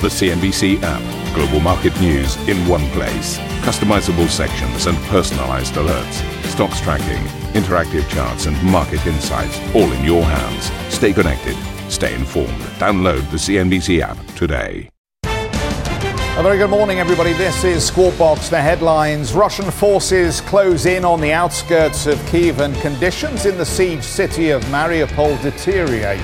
The CNBC app. Global market news in one place. Customizable sections and personalized alerts. Stocks tracking, interactive charts, and market insights all in your hands. Stay connected. Stay informed. Download the CNBC app today. A very good morning, everybody. This is Squawk Box. The headlines Russian forces close in on the outskirts of Kiev, and conditions in the siege city of Mariupol deteriorate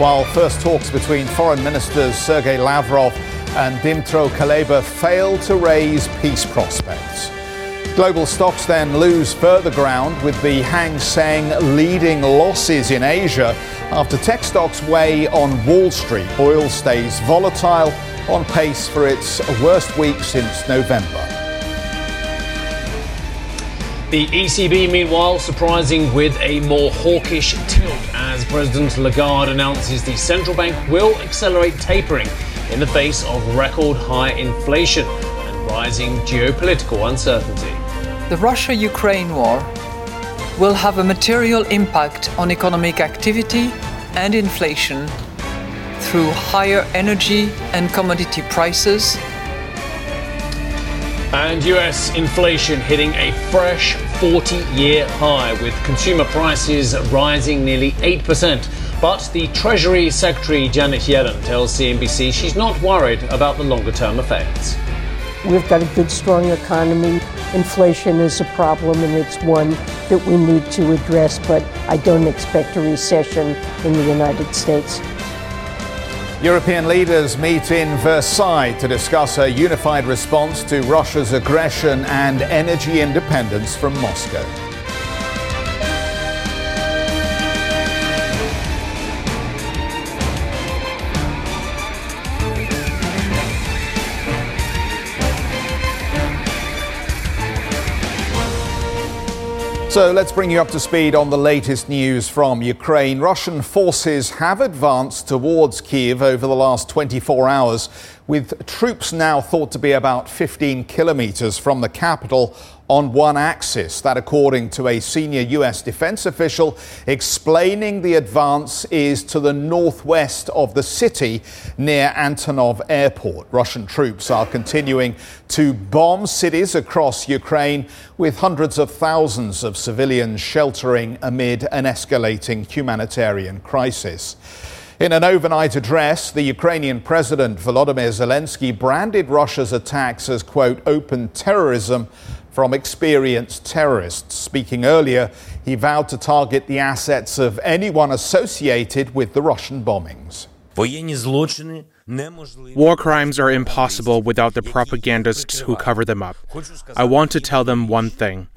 while first talks between foreign ministers Sergei Lavrov and Dmytro Kuleba failed to raise peace prospects. Global stocks then lose further ground with the Hang Seng leading losses in Asia after tech stocks weigh on Wall Street. Oil stays volatile on pace for its worst week since November. The ECB, meanwhile, surprising with a more hawkish tilt as President Lagarde announces the central bank will accelerate tapering in the face of record high inflation and rising geopolitical uncertainty. The Russia Ukraine war will have a material impact on economic activity and inflation through higher energy and commodity prices and US inflation hitting a fresh 40 year high, with consumer prices rising nearly 8%. But the Treasury Secretary Janet Yellen tells CNBC she's not worried about the longer term effects. We've got a good, strong economy. Inflation is a problem, and it's one that we need to address, but I don't expect a recession in the United States. European leaders meet in Versailles to discuss a unified response to Russia's aggression and energy independence from Moscow. So let's bring you up to speed on the latest news from Ukraine. Russian forces have advanced towards Kiev over the last 24 hours, with troops now thought to be about 15 kilometers from the capital on one axis. That, according to a senior U.S. defense official, explaining the advance is to the northwest of the city near Antonov Airport. Russian troops are continuing to bomb cities across Ukraine, with hundreds of thousands of civilians sheltering amid an escalating humanitarian crisis. In an overnight address, the Ukrainian President Volodymyr Zelensky branded Russia's attacks as, quote, open terrorism from experienced terrorists. Speaking earlier, he vowed to target the assets of anyone associated with the Russian bombings. War crimes are impossible without the propagandists who cover them up. I want to tell them one thing.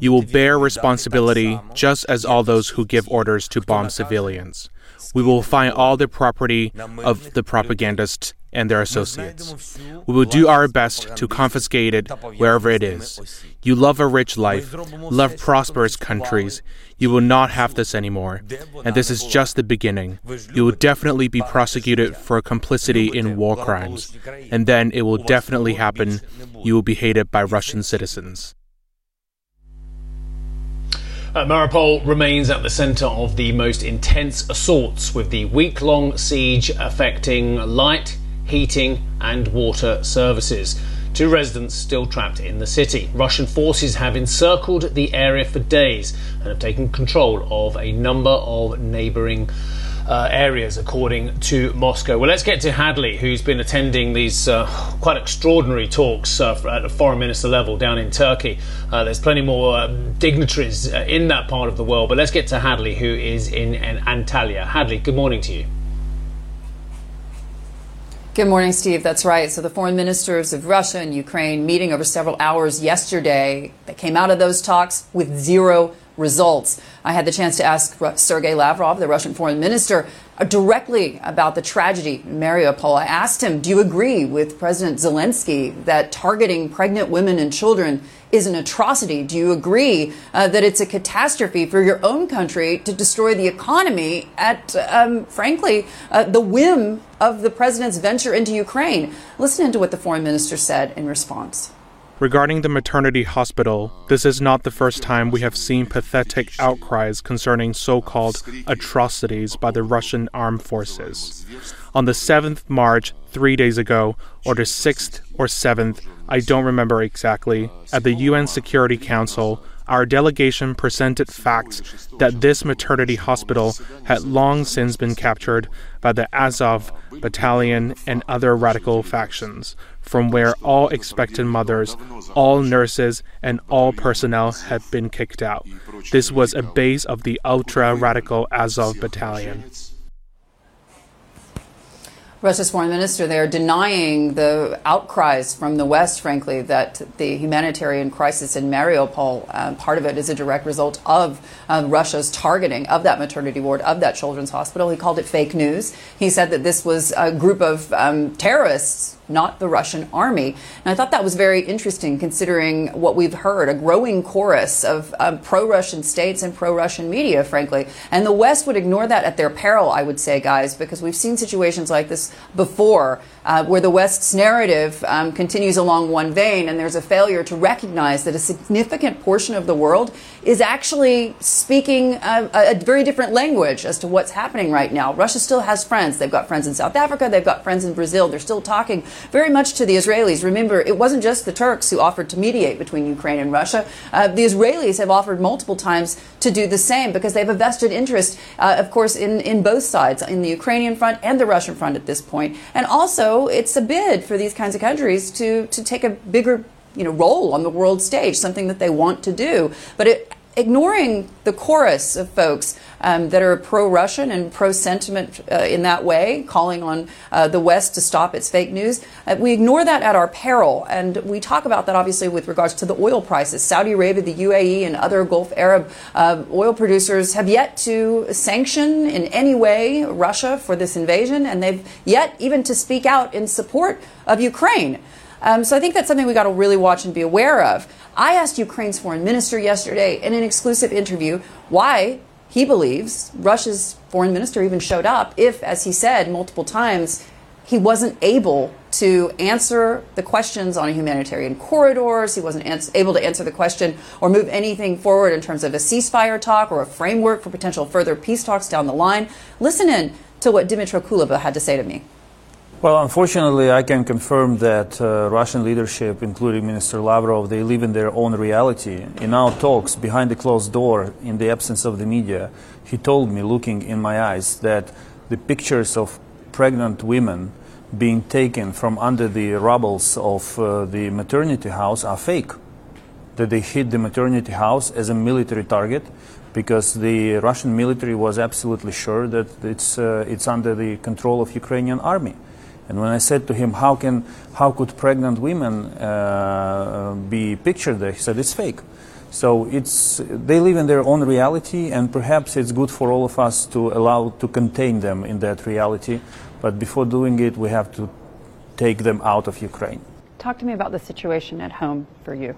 You will bear responsibility just as all those who give orders to bomb civilians. We will find all the property of the propagandists and their associates. We will do our best to confiscate it wherever it is. You love a rich life, love prosperous countries. You will not have this anymore. And this is just the beginning. You will definitely be prosecuted for complicity in war crimes. And then it will definitely happen. You will be hated by Russian citizens. Uh, Mariupol remains at the center of the most intense assaults, with the week long siege affecting light, heating, and water services. Two residents still trapped in the city. Russian forces have encircled the area for days and have taken control of a number of neighboring uh, areas, according to Moscow. Well, let's get to Hadley, who's been attending these uh, quite extraordinary talks uh, at the foreign minister level down in Turkey. Uh, there's plenty more um, dignitaries uh, in that part of the world, but let's get to Hadley, who is in, in Antalya. Hadley, good morning to you. Good morning, Steve. That's right. So the foreign ministers of Russia and Ukraine meeting over several hours yesterday. They came out of those talks with zero results. I had the chance to ask Sergei Lavrov, the Russian foreign minister, directly about the tragedy in Mariupol. I asked him, Do you agree with President Zelensky that targeting pregnant women and children is an atrocity? Do you agree uh, that it's a catastrophe for your own country to destroy the economy at, um, frankly, uh, the whim of the president's venture into Ukraine? Listen to what the foreign minister said in response. Regarding the maternity hospital, this is not the first time we have seen pathetic outcries concerning so called atrocities by the Russian armed forces. On the 7th March, three days ago, or the 6th or 7th, I don't remember exactly, at the UN Security Council, our delegation presented facts that this maternity hospital had long since been captured by the Azov battalion and other radical factions, from where all expectant mothers, all nurses, and all personnel had been kicked out. This was a base of the ultra radical Azov battalion. Russia's foreign minister there denying the outcries from the West, frankly, that the humanitarian crisis in Mariupol, uh, part of it is a direct result of uh, Russia's targeting of that maternity ward, of that children's hospital. He called it fake news. He said that this was a group of um, terrorists not the Russian army. And I thought that was very interesting considering what we've heard a growing chorus of um, pro Russian states and pro Russian media, frankly. And the West would ignore that at their peril, I would say, guys, because we've seen situations like this before uh, where the West's narrative um, continues along one vein and there's a failure to recognize that a significant portion of the world is actually speaking a, a very different language as to what's happening right now. Russia still has friends. They've got friends in South Africa, they've got friends in Brazil. They're still talking very much to the Israelis. Remember, it wasn't just the Turks who offered to mediate between Ukraine and Russia. Uh, the Israelis have offered multiple times to do the same because they have a vested interest, uh, of course, in, in both sides, in the Ukrainian front and the Russian front at this point. And also, it's a bid for these kinds of countries to, to take a bigger you know, role on the world stage, something that they want to do. But it ignoring the chorus of folks um, that are pro-Russian and pro-sentiment uh, in that way, calling on uh, the West to stop its fake news. Uh, we ignore that at our peril, and we talk about that obviously with regards to the oil prices. Saudi Arabia, the UAE, and other Gulf Arab uh, oil producers have yet to sanction in any way Russia for this invasion, and they've yet even to speak out in support of Ukraine. Um, so I think that's something we got to really watch and be aware of. I asked Ukraine's foreign minister yesterday in an exclusive interview why he believes Russia's foreign minister even showed up if, as he said multiple times, he wasn't able to answer the questions on humanitarian corridors. He wasn't ans- able to answer the question or move anything forward in terms of a ceasefire talk or a framework for potential further peace talks down the line. Listen in to what Dmytro Kuleba had to say to me. Well, unfortunately, I can confirm that uh, Russian leadership, including Minister Lavrov, they live in their own reality. In our talks behind the closed door, in the absence of the media, he told me, looking in my eyes, that the pictures of pregnant women being taken from under the rubbles of uh, the maternity house are fake. That they hit the maternity house as a military target because the Russian military was absolutely sure that it's, uh, it's under the control of Ukrainian army. And when I said to him, how, can, how could pregnant women uh, be pictured there, he said, it's fake. So it's, they live in their own reality, and perhaps it's good for all of us to allow to contain them in that reality. But before doing it, we have to take them out of Ukraine. Talk to me about the situation at home for you.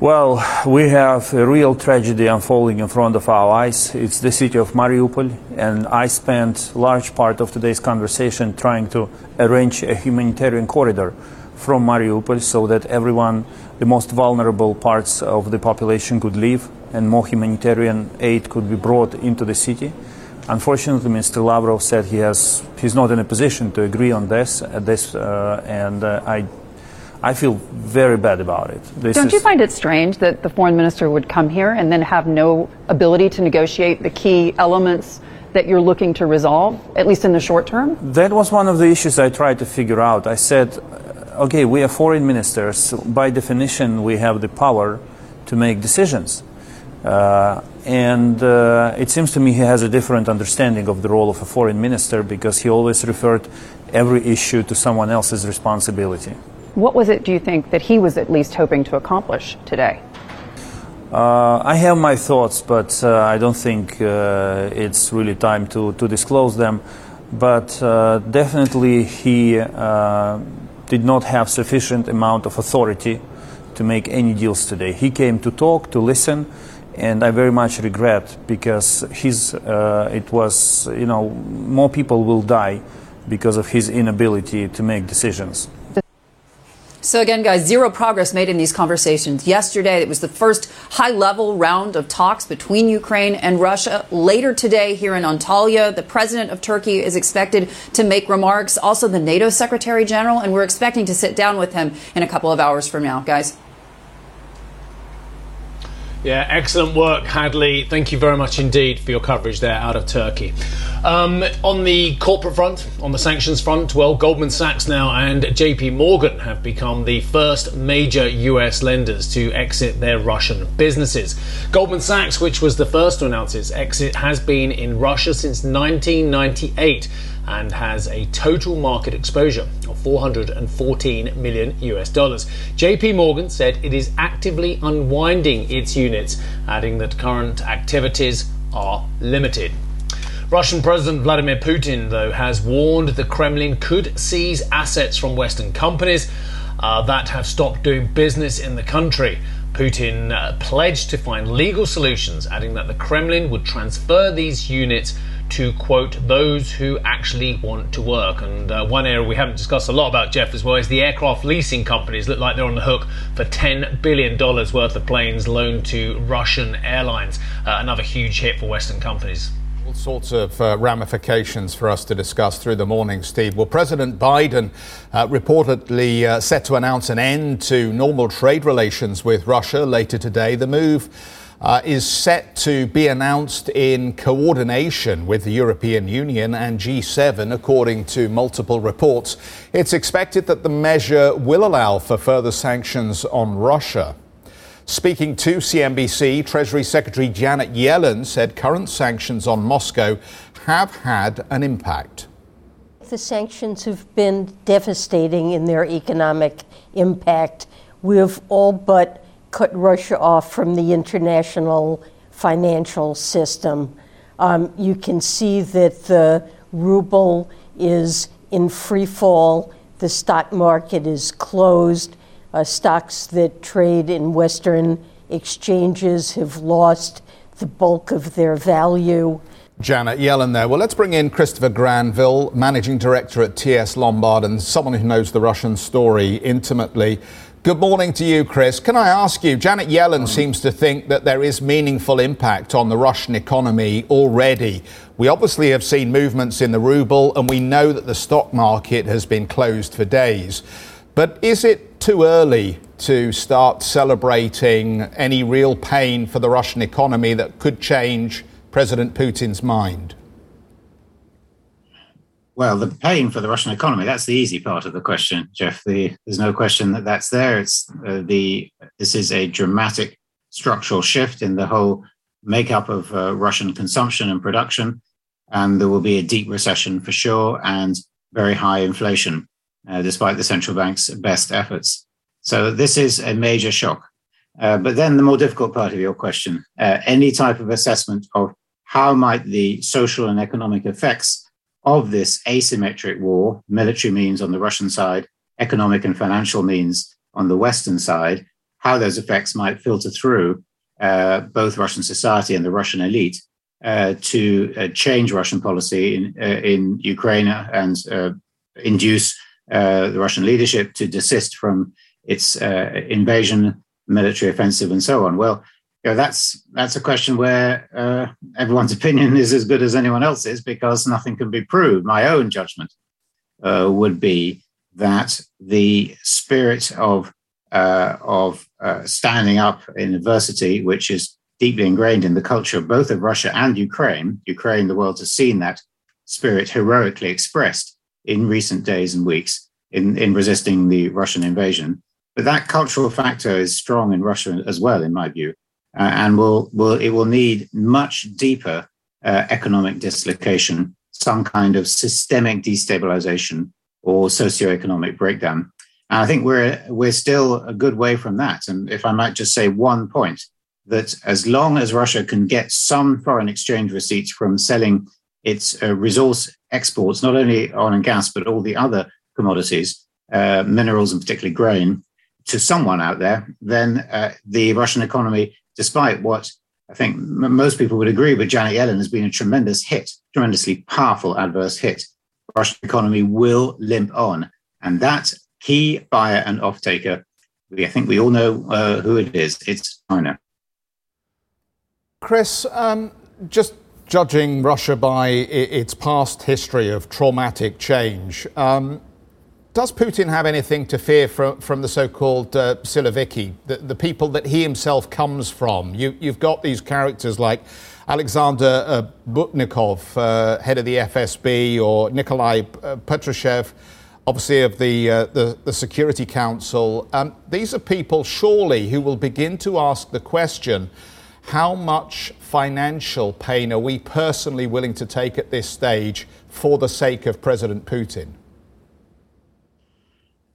Well, we have a real tragedy unfolding in front of our eyes. It's the city of Mariupol, and I spent large part of today's conversation trying to arrange a humanitarian corridor from Mariupol so that everyone, the most vulnerable parts of the population could leave and more humanitarian aid could be brought into the city. Unfortunately, Mr. Lavrov said he has, he's not in a position to agree on this, uh, this uh, and uh, I I feel very bad about it. This Don't you find it strange that the foreign minister would come here and then have no ability to negotiate the key elements that you're looking to resolve, at least in the short term? That was one of the issues I tried to figure out. I said, okay, we are foreign ministers. By definition, we have the power to make decisions. Uh, and uh, it seems to me he has a different understanding of the role of a foreign minister because he always referred every issue to someone else's responsibility. What was it, do you think, that he was at least hoping to accomplish today? Uh, I have my thoughts, but uh, I don't think uh, it's really time to, to disclose them. But uh, definitely, he uh, did not have sufficient amount of authority to make any deals today. He came to talk, to listen, and I very much regret because his uh, it was you know more people will die because of his inability to make decisions. So again, guys, zero progress made in these conversations. Yesterday, it was the first high-level round of talks between Ukraine and Russia. Later today, here in Antalya, the president of Turkey is expected to make remarks. Also, the NATO Secretary General, and we're expecting to sit down with him in a couple of hours from now, guys. Yeah, excellent work, Hadley. Thank you very much indeed for your coverage there out of Turkey. Um, on the corporate front, on the sanctions front, well, Goldman Sachs now and JP Morgan have become the first major US lenders to exit their Russian businesses. Goldman Sachs, which was the first to announce its exit, has been in Russia since 1998 and has a total market exposure of 414 million US dollars. JP Morgan said it is actively unwinding its units, adding that current activities are limited. Russian President Vladimir Putin, though, has warned the Kremlin could seize assets from Western companies uh, that have stopped doing business in the country. Putin uh, pledged to find legal solutions, adding that the Kremlin would transfer these units to quote those who actually want to work. And uh, one area we haven't discussed a lot about, Geoff, as well, is the aircraft leasing companies look like they're on the hook for $10 billion worth of planes loaned to Russian airlines. Uh, another huge hit for Western companies. All sorts of uh, ramifications for us to discuss through the morning, Steve. Well, President Biden uh, reportedly uh, set to announce an end to normal trade relations with Russia later today. The move uh, is set to be announced in coordination with the European Union and G7, according to multiple reports. It's expected that the measure will allow for further sanctions on Russia. Speaking to CNBC, Treasury Secretary Janet Yellen said current sanctions on Moscow have had an impact. The sanctions have been devastating in their economic impact. We've all but cut Russia off from the international financial system. Um, you can see that the ruble is in free fall, the stock market is closed, uh, stocks that trade in Western exchanges have lost the bulk of their value. Janet Yellen there. Well, let's bring in Christopher Granville, Managing Director at TS Lombard and someone who knows the Russian story intimately. Good morning to you, Chris. Can I ask you, Janet Yellen seems to think that there is meaningful impact on the Russian economy already. We obviously have seen movements in the ruble, and we know that the stock market has been closed for days. But is it too early to start celebrating any real pain for the Russian economy that could change President Putin's mind? Well, the pain for the Russian economy, that's the easy part of the question, Geoff. The, there's no question that that's there. It's uh, the This is a dramatic structural shift in the whole makeup of uh, Russian consumption and production. And there will be a deep recession for sure and very high inflation, uh, despite the central bank's best efforts. So this is a major shock. Uh, but then the more difficult part of your question, uh, any type of assessment of how might the social and economic effects of this asymmetric war, military means on the Russian side, economic and financial means on the Western side, how those effects might filter through uh, both Russian society and the Russian elite uh, to uh, change Russian policy in, uh, in Ukraine and uh, induce uh, the Russian leadership to desist from its invasion, military offensive, and so on. Well, you know, that's that's a question where uh, everyone's opinion is as good as anyone else's because nothing can be proved. My own judgment uh, would be that the spirit of uh, of uh, standing up in adversity, which is deeply ingrained in the culture of both of Russia and Ukraine, Ukraine, the world has seen that spirit heroically expressed in recent days and weeks in, in resisting the Russian invasion. But that cultural factor is strong in Russia as well, in my view uh, and will will it will need much deeper uh, economic dislocation, some kind of systemic destabilization or socioeconomic breakdown. And I think we're we're still a good way from that. And if I might just say one point, that as long as Russia can get some foreign exchange receipts from selling its uh, resource exports, not only oil and gas, but all the other commodities, uh, minerals and particularly grain, to someone out there, then uh, the Russian economy despite what I think most people would agree with Janet Yellen has been a tremendous hit, tremendously powerful adverse hit. Russian economy will limp on. And that key buyer and off-taker. I think we all know uh, who it is. It's China. Chris, um, just judging Russia by its past history of traumatic change, um, does Putin have anything to fear from, from the so called uh, Siloviki, the, the, people that he himself comes from? You, have got these characters like Alexander uh, Bortnikov, uh, head of the FSB, or Nikolai uh, Patrushev, obviously of the, uh, the, the, Security Council. Um, these are people, surely, who will begin to ask the question how much financial pain are we personally willing to take at this stage for the sake of President Putin?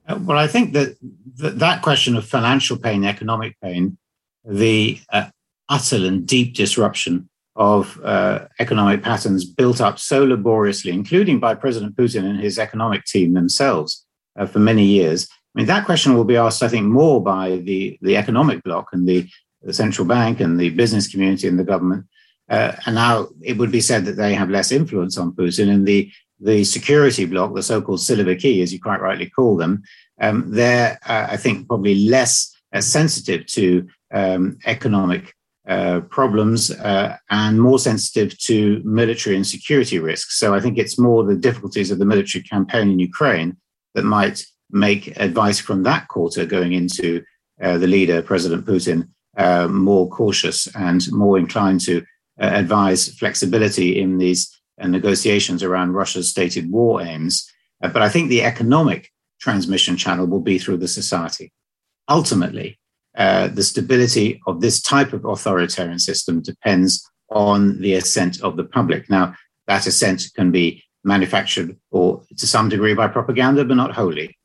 Uh, well, I think that that question of financial pain, economic pain, the uh, utter and deep disruption of uh, economic patterns built up so laboriously, including by President Putin and his economic team themselves uh, for many years. I mean, that question will be asked, I think, more by the, the economic bloc and the the central bank and the business community and the government. Uh, and now it would be said that they have less influence on Putin. And the, the security bloc, the so called Siloviki, as you quite rightly call them, um, they're, uh, I think, probably less uh, sensitive to um, economic uh, problems uh, and more sensitive to military and security risks. So I think it's more the difficulties of the military campaign in Ukraine that might make advice from that quarter going into uh, the leader, President Putin, uh, more cautious and more inclined to advise flexibility in these uh, negotiations around Russia's stated war aims. Uh, but I think the economic transmission channel will be through the society. Ultimately, uh, the stability of this type of authoritarian system depends on the assent of the public. Now, that assent can be manufactured or to some degree by propaganda, but not wholly.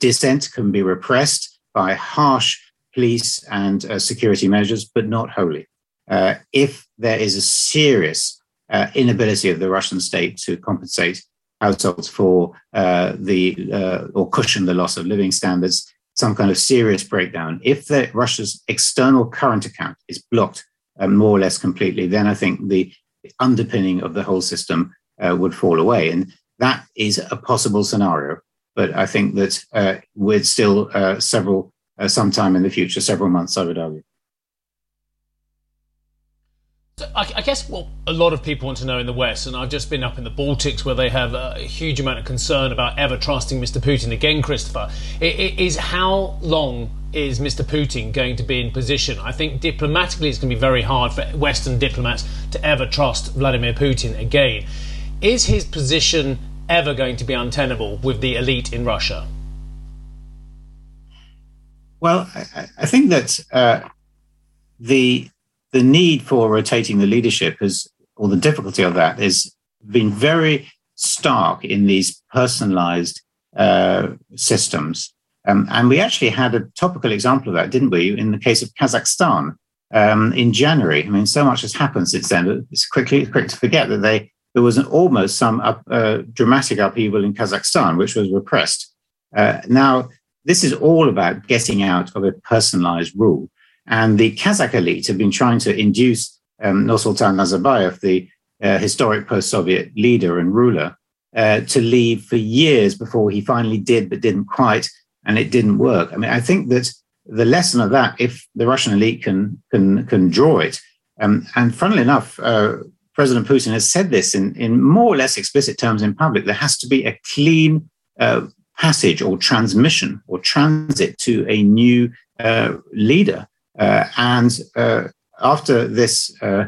dissent can be repressed by harsh police and uh, security measures, but not wholly. Uh, if there is a serious uh, inability of the Russian state to compensate households for uh, the uh, or cushion the loss of living standards, some kind of serious breakdown, if the, Russia's external current account is blocked uh, more or less completely, then I think the underpinning of the whole system would fall away. And that is a possible scenario. But I think that uh, with still uh, several uh, sometime in the future, several months, I would argue. I, guess what a lot of people want to know in the West, and I've just been up in the Baltics where they have a huge amount of concern about ever trusting Mr. Putin again, Christopher, it, it is how long is Mr. Putin going to be in position? I think diplomatically it's going to be very hard for Western diplomats to ever trust Vladimir Putin again. Is his position ever going to be untenable with the elite in Russia? Well, I, I think that uh, the the need for rotating the leadership or the difficulty of that, is been very stark in these personalized uh, systems. Um, and we actually had a topical example of that, didn't we, in the case of Kazakhstan um, in January? I mean, so much has happened since then. It's quickly quick to forget that they there was an almost some up, uh, dramatic upheaval in Kazakhstan, which was repressed. Uh, now, this is all about getting out of a personalized rule. And the Kazakh elite have been trying to induce um, Nursultan Nazarbayev, the uh, historic post Soviet leader and ruler, uh, to leave for years before he finally did, but didn't quite, and it didn't work. I mean, I think that the lesson of that, if the Russian elite can can can draw it, um, and funnily enough, uh, President Putin has said this in in more or less explicit terms in public. There has to be a clean uh, passage or transmission or transit to a new uh, leader. Uh, and uh, after this uh,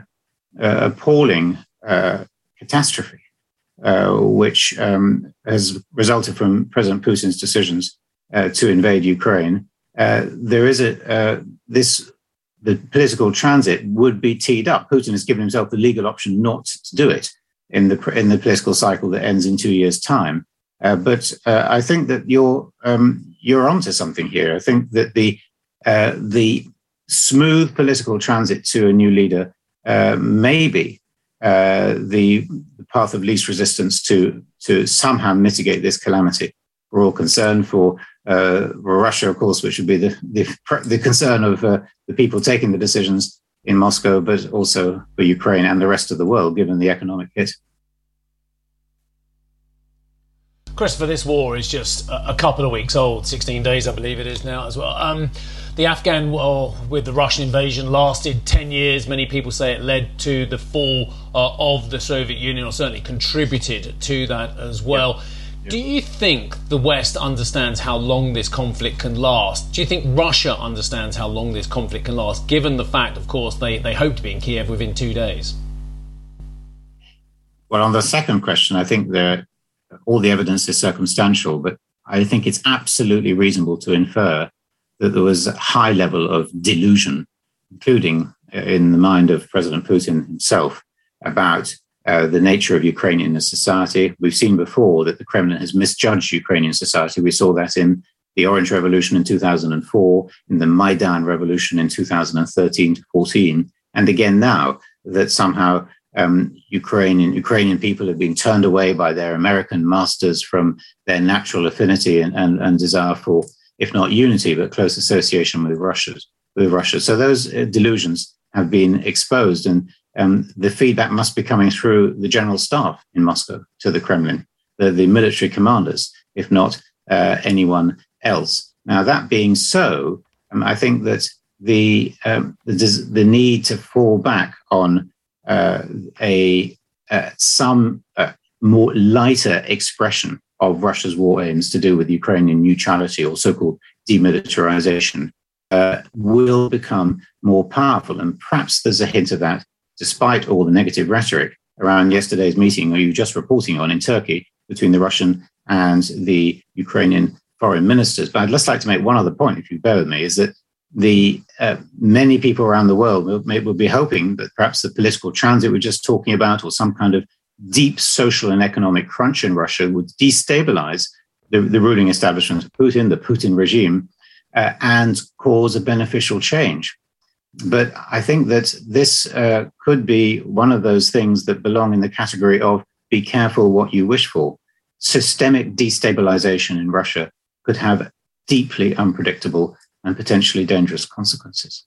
appalling catastrophe, which um, has resulted from President Putin's decisions to invade Ukraine, there is a this the political transit would be teed up. Putin has given himself the legal option not to do it in the in the political cycle that ends in two years' time. Uh, but uh, I think that you're um, you're onto something here. I think that the uh, the smooth political transit to a new leader uh, may be uh, the path of least resistance to to somehow mitigate this calamity. We're all concerned for, uh, Russia, of course, which would be the the, the concern of the people taking the decisions in Moscow, but also for Ukraine and the rest of the world, given the economic hit. Christopher, this war is just a, couple of weeks old, 16 days, I believe it is now as well. Um, the Afghan war with the Russian invasion lasted 10 years. Many people say it led to the fall uh, of the Soviet Union, or certainly contributed to that as well. Yeah. Do you think the West understands how long this conflict can last? Do you think Russia understands how long this conflict can last, given the fact, of course, they, they hope to be in Kiev within two days? Well, on the second question, I think there, all the evidence is circumstantial, but I think it's absolutely reasonable to infer that there was a high level of delusion, including uh, in the mind of President Putin himself, about uh, the nature of Ukrainian society. We've seen before that the Kremlin has misjudged Ukrainian society. We saw that in the Orange Revolution in 2004, in the Maidan Revolution in 2013 to 14, and again now that somehow um, Ukrainian Ukrainian people have been turned away by their American masters from their natural affinity and, and, and desire for if not unity, but close association with Russia. With Russia. So those uh, delusions have been exposed, and um, the feedback must be coming through the general staff in Moscow to the Kremlin, the, the military commanders, if not uh, anyone else. Now, that being so, um, I think that the, um, the, the need to fall back on a uh, some uh, more lighter expression of Russia's war aims to do with Ukrainian neutrality or so called demilitarization uh, will become more powerful. And perhaps there's a hint of that, despite all the negative rhetoric around yesterday's meeting, or you just reporting on in Turkey between the Russian and the Ukrainian foreign ministers. But I'd just like to make one other point, if you bear with me, is that the uh, many people around the world will, will, be hoping that perhaps the political transit we're just talking about, or some kind of deep social and economic crunch in Russia would destabilize the, the ruling establishment of Putin, the Putin regime, uh, and cause a beneficial change. But I think that this uh, could be one of those things that belong in the category of be careful what you wish for. Systemic destabilization in Russia could have deeply unpredictable and potentially dangerous consequences.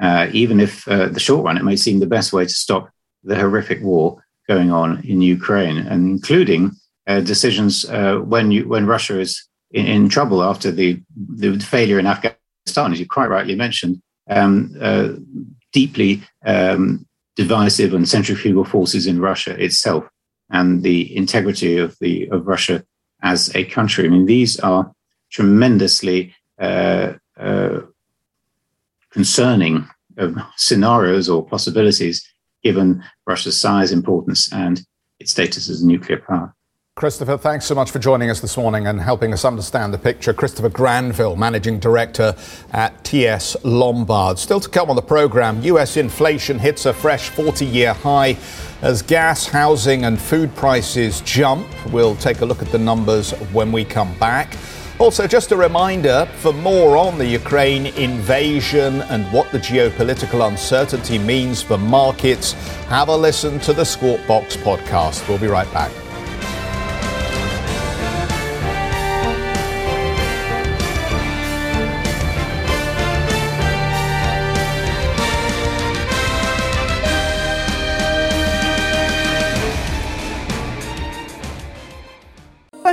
Uh, even if uh, the short run, it may seem the best way to stop the horrific war going on in Ukraine, and including uh, decisions uh, when you, when Russia is in, in, trouble after the, the failure in Afghanistan, as you quite rightly mentioned, um, uh, deeply um, divisive and centrifugal forces in Russia itself, and the integrity of the of Russia as a country. I mean, these are tremendously uh, uh, concerning scenarios or possibilities given Russia's size, importance, and its status as a nuclear power. Christopher, thanks so much for joining us this morning and helping us understand the picture. Christopher Granville, Managing Director at TS Lombard. Still to come on the programme, US inflation hits a fresh 40 year high as gas, housing, and food prices jump. We'll take a look at the numbers when we come back. Also, just a reminder for more on the Ukraine invasion and what the geopolitical uncertainty means for markets, have a listen to the Squawk Box podcast. We'll be right back.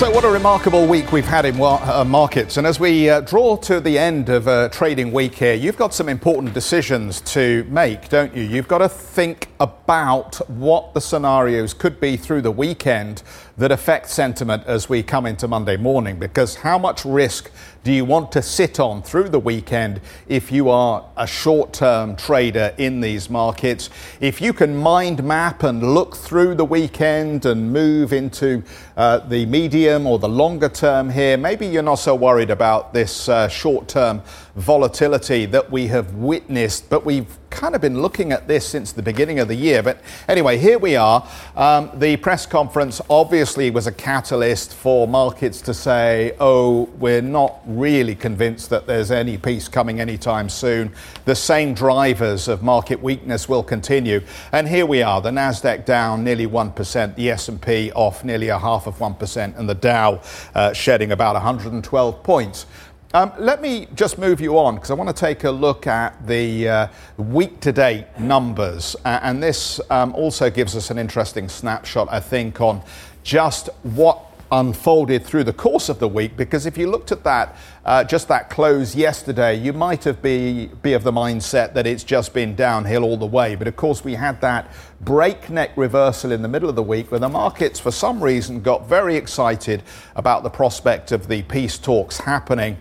So, what a remarkable week we've had in uh, markets. And as we uh, draw to the end of a trading week here, you've got some important decisions to make, don't you? You've got to think about what the scenarios could be through the weekend that affect sentiment as we come into Monday morning because how much risk do you want to sit on through the weekend if you are a short term trader in these markets? If you can mind map and look through the weekend and move into uh, the medium or the longer term here, maybe you're not so worried about this uh, short term volatility that we have witnessed, but we've kind of been looking at this since the beginning of the year. But anyway, here we are. Um, the press conference obviously was a catalyst for markets to say, oh, we're not really convinced that there's any peace coming anytime soon. The same drivers of market weakness will continue. And here we are, the Nasdaq down nearly 1%, the S&P off nearly a half of 1%, and the Dow uh, shedding about 112 points. Um, let me just move you on because I want to take a look at the uh, week to date numbers. Uh, and this um, also gives us an interesting snapshot, I think, on just what unfolded through the course of the week because if you looked at that uh, just that close yesterday you might have be be of the mindset that it's just been downhill all the way but of course we had that breakneck reversal in the middle of the week where the markets for some reason got very excited about the prospect of the peace talks happening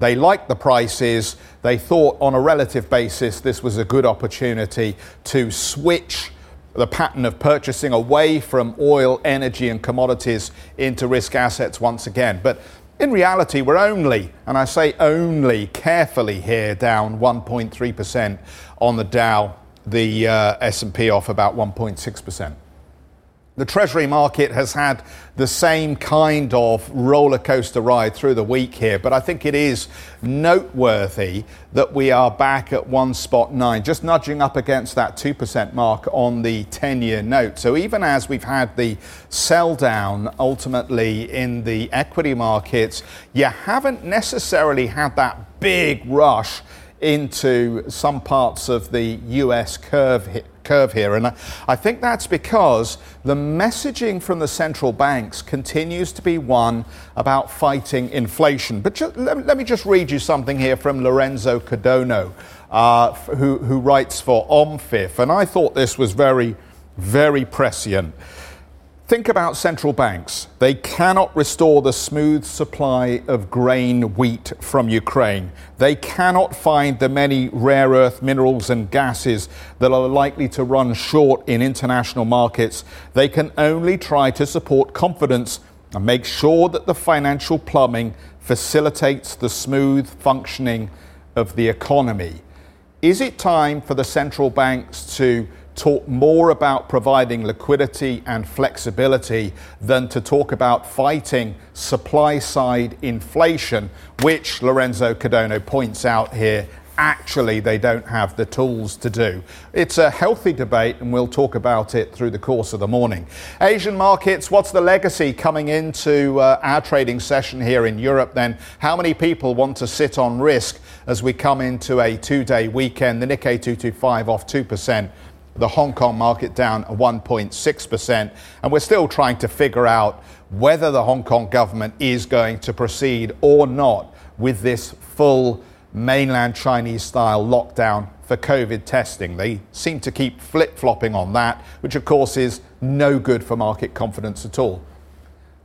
they liked the prices. They thought, on a relative basis, this was a good opportunity to switch the pattern of purchasing away from oil, energy, and commodities into risk assets once again. But in reality, we're only, and I say only carefully here, down 1.3% on the Dow, the uh, S&P off about 1.6%. The Treasury market has had the same kind of roller coaster ride through the week here, but I think it is noteworthy that we are back at one spot nine, just nudging up against that 2% mark on the 10 year note. So even as we've had the sell down ultimately in the equity markets, you haven't necessarily had that big rush into some parts of the US curve curve here. And I think that's because the messaging from the central banks continues to be one about fighting inflation. But just, let, let, me just read you something here from Lorenzo Codogno, uh, who, who writes for OMFIF. And I thought this was very, very prescient. Think about central banks. They cannot restore the smooth supply of grain wheat from Ukraine. They cannot find the many rare earth minerals and gases that are likely to run short in international markets. They can only try to support confidence and make sure that the financial plumbing facilitates the smooth functioning of the economy. Is it time for the central banks to talk more about providing liquidity and flexibility than to talk about fighting supply side inflation, which Lorenzo Codogno points out here actually they don't have the tools to do. It's a healthy debate, and we'll talk about it through the course of the morning. Asian markets, what's the legacy coming into uh, our trading session here in Europe then? How many people want to sit on risk as we come into a two day weekend? The Nikkei 225 off 2% the Hong Kong market down 1.6%. And we're still trying to figure out whether the Hong Kong government is going to proceed or not with this full mainland Chinese style lockdown for COVID testing. They seem to keep flip flopping on that, which of course is no good for market confidence at all.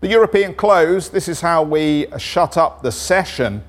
The European close, this is how we shut up the session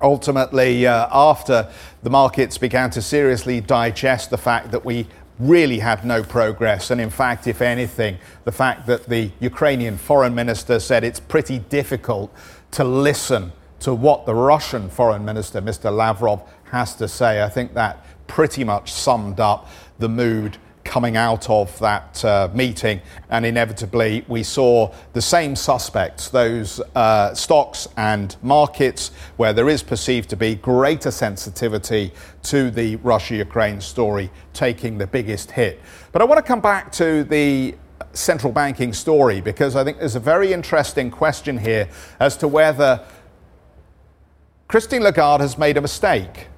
ultimately uh, after the markets began to seriously digest the fact that we really had no progress. And in fact, if anything, the fact that the Ukrainian foreign minister said it's pretty difficult to listen to what the Russian foreign minister, Mr. Lavrov, has to say, I think that pretty much summed up the mood coming out of that uh, meeting, and inevitably we saw the same suspects, those uh, stocks and markets where there is perceived to be greater sensitivity to the Russia Ukraine story taking the biggest hit. But I want to come back to the central banking story because I think there's a very interesting question here as to whether Christine Lagarde has made a mistake.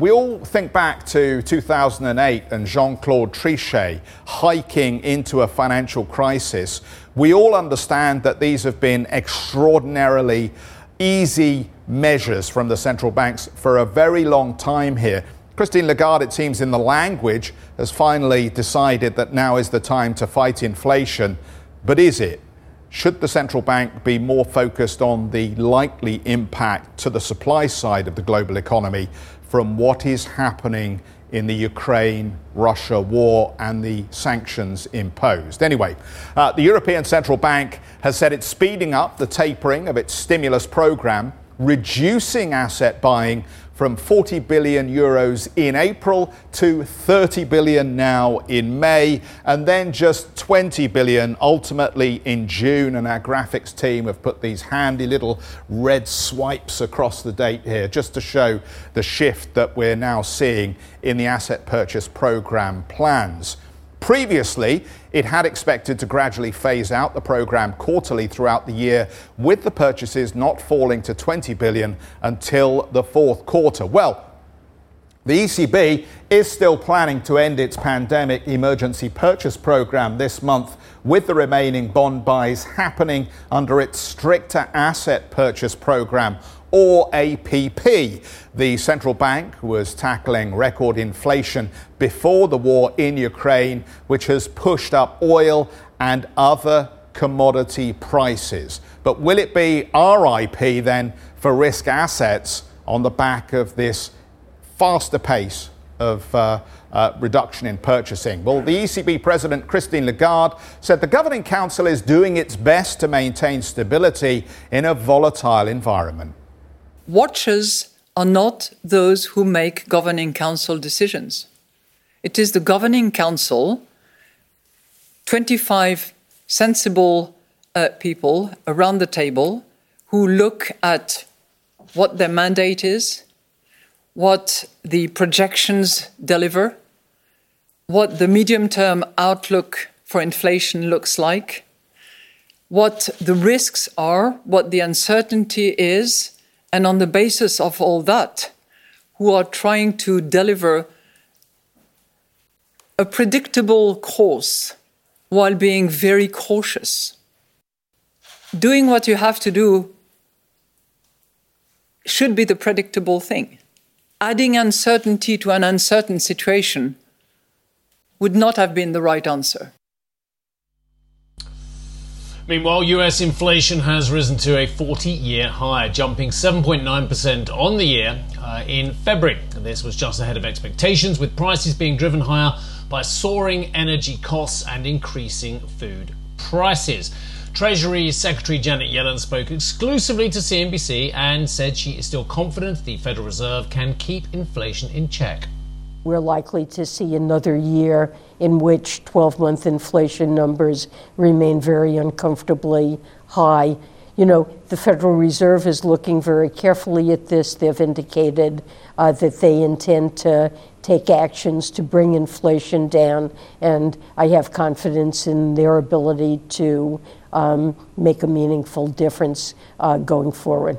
We all think back to 2008 and Jean Claude Trichet hiking into a financial crisis. We all understand that these have been extraordinarily easy measures from the central banks for a very long time here. Christine Lagarde, it seems, in the language, has finally decided that now is the time to fight inflation. But is it? should the central bank be more focused on the likely impact to the supply side of the global economy from what is happening in the Ukraine Russia war and the sanctions imposed. Anyway, uh, the European Central Bank has said it's speeding up the tapering of its stimulus program, reducing asset buying from 40 billion euros in April to 30 billion now in May, and then just 20 billion ultimately in June. And our graphics team have put these handy little red swipes across the date here just to show the shift that we're now seeing in the asset purchase program plans. Previously, it had expected to gradually phase out the program quarterly throughout the year, with the purchases not falling to 20 billion until the fourth quarter. Well, the ECB is still planning to end its pandemic emergency purchase program this month, with the remaining bond buys happening under its stricter asset purchase program or APP. The central bank was tackling record inflation before the war in Ukraine, which has pushed up oil and other commodity prices. But will it be RIP then for risk assets on the back of this faster pace of uh, uh, reduction in purchasing. Well, the ECB President Christine Lagarde said the Governing Council is doing its best to maintain stability in a volatile environment watchers are not those who make governing council decisions. It is the governing council, 25 sensible uh, people around the table who look at what their mandate is, what the projections deliver, what the medium term outlook for inflation looks like, what the risks are, what the uncertainty is, and on the basis of all that, who are trying to deliver a predictable course while being very cautious. Doing what you have to do should be the predictable thing. Adding uncertainty to an uncertain situation would not have been the right answer. Meanwhile, US inflation has risen to a 40 year high, jumping 7.9% on the year uh, in February. This was just ahead of expectations, with prices being driven higher by soaring energy costs and increasing food prices. Treasury Secretary Janet Yellen spoke exclusively to CNBC and said she is still confident the Federal Reserve can keep inflation in check. We're likely to see another year in which 12 month inflation numbers remain very uncomfortably high. You know, the Federal Reserve is looking very carefully at this. They've indicated uh, that they intend to take actions to bring inflation down, and I have confidence in their ability to um, make a meaningful difference uh, going forward.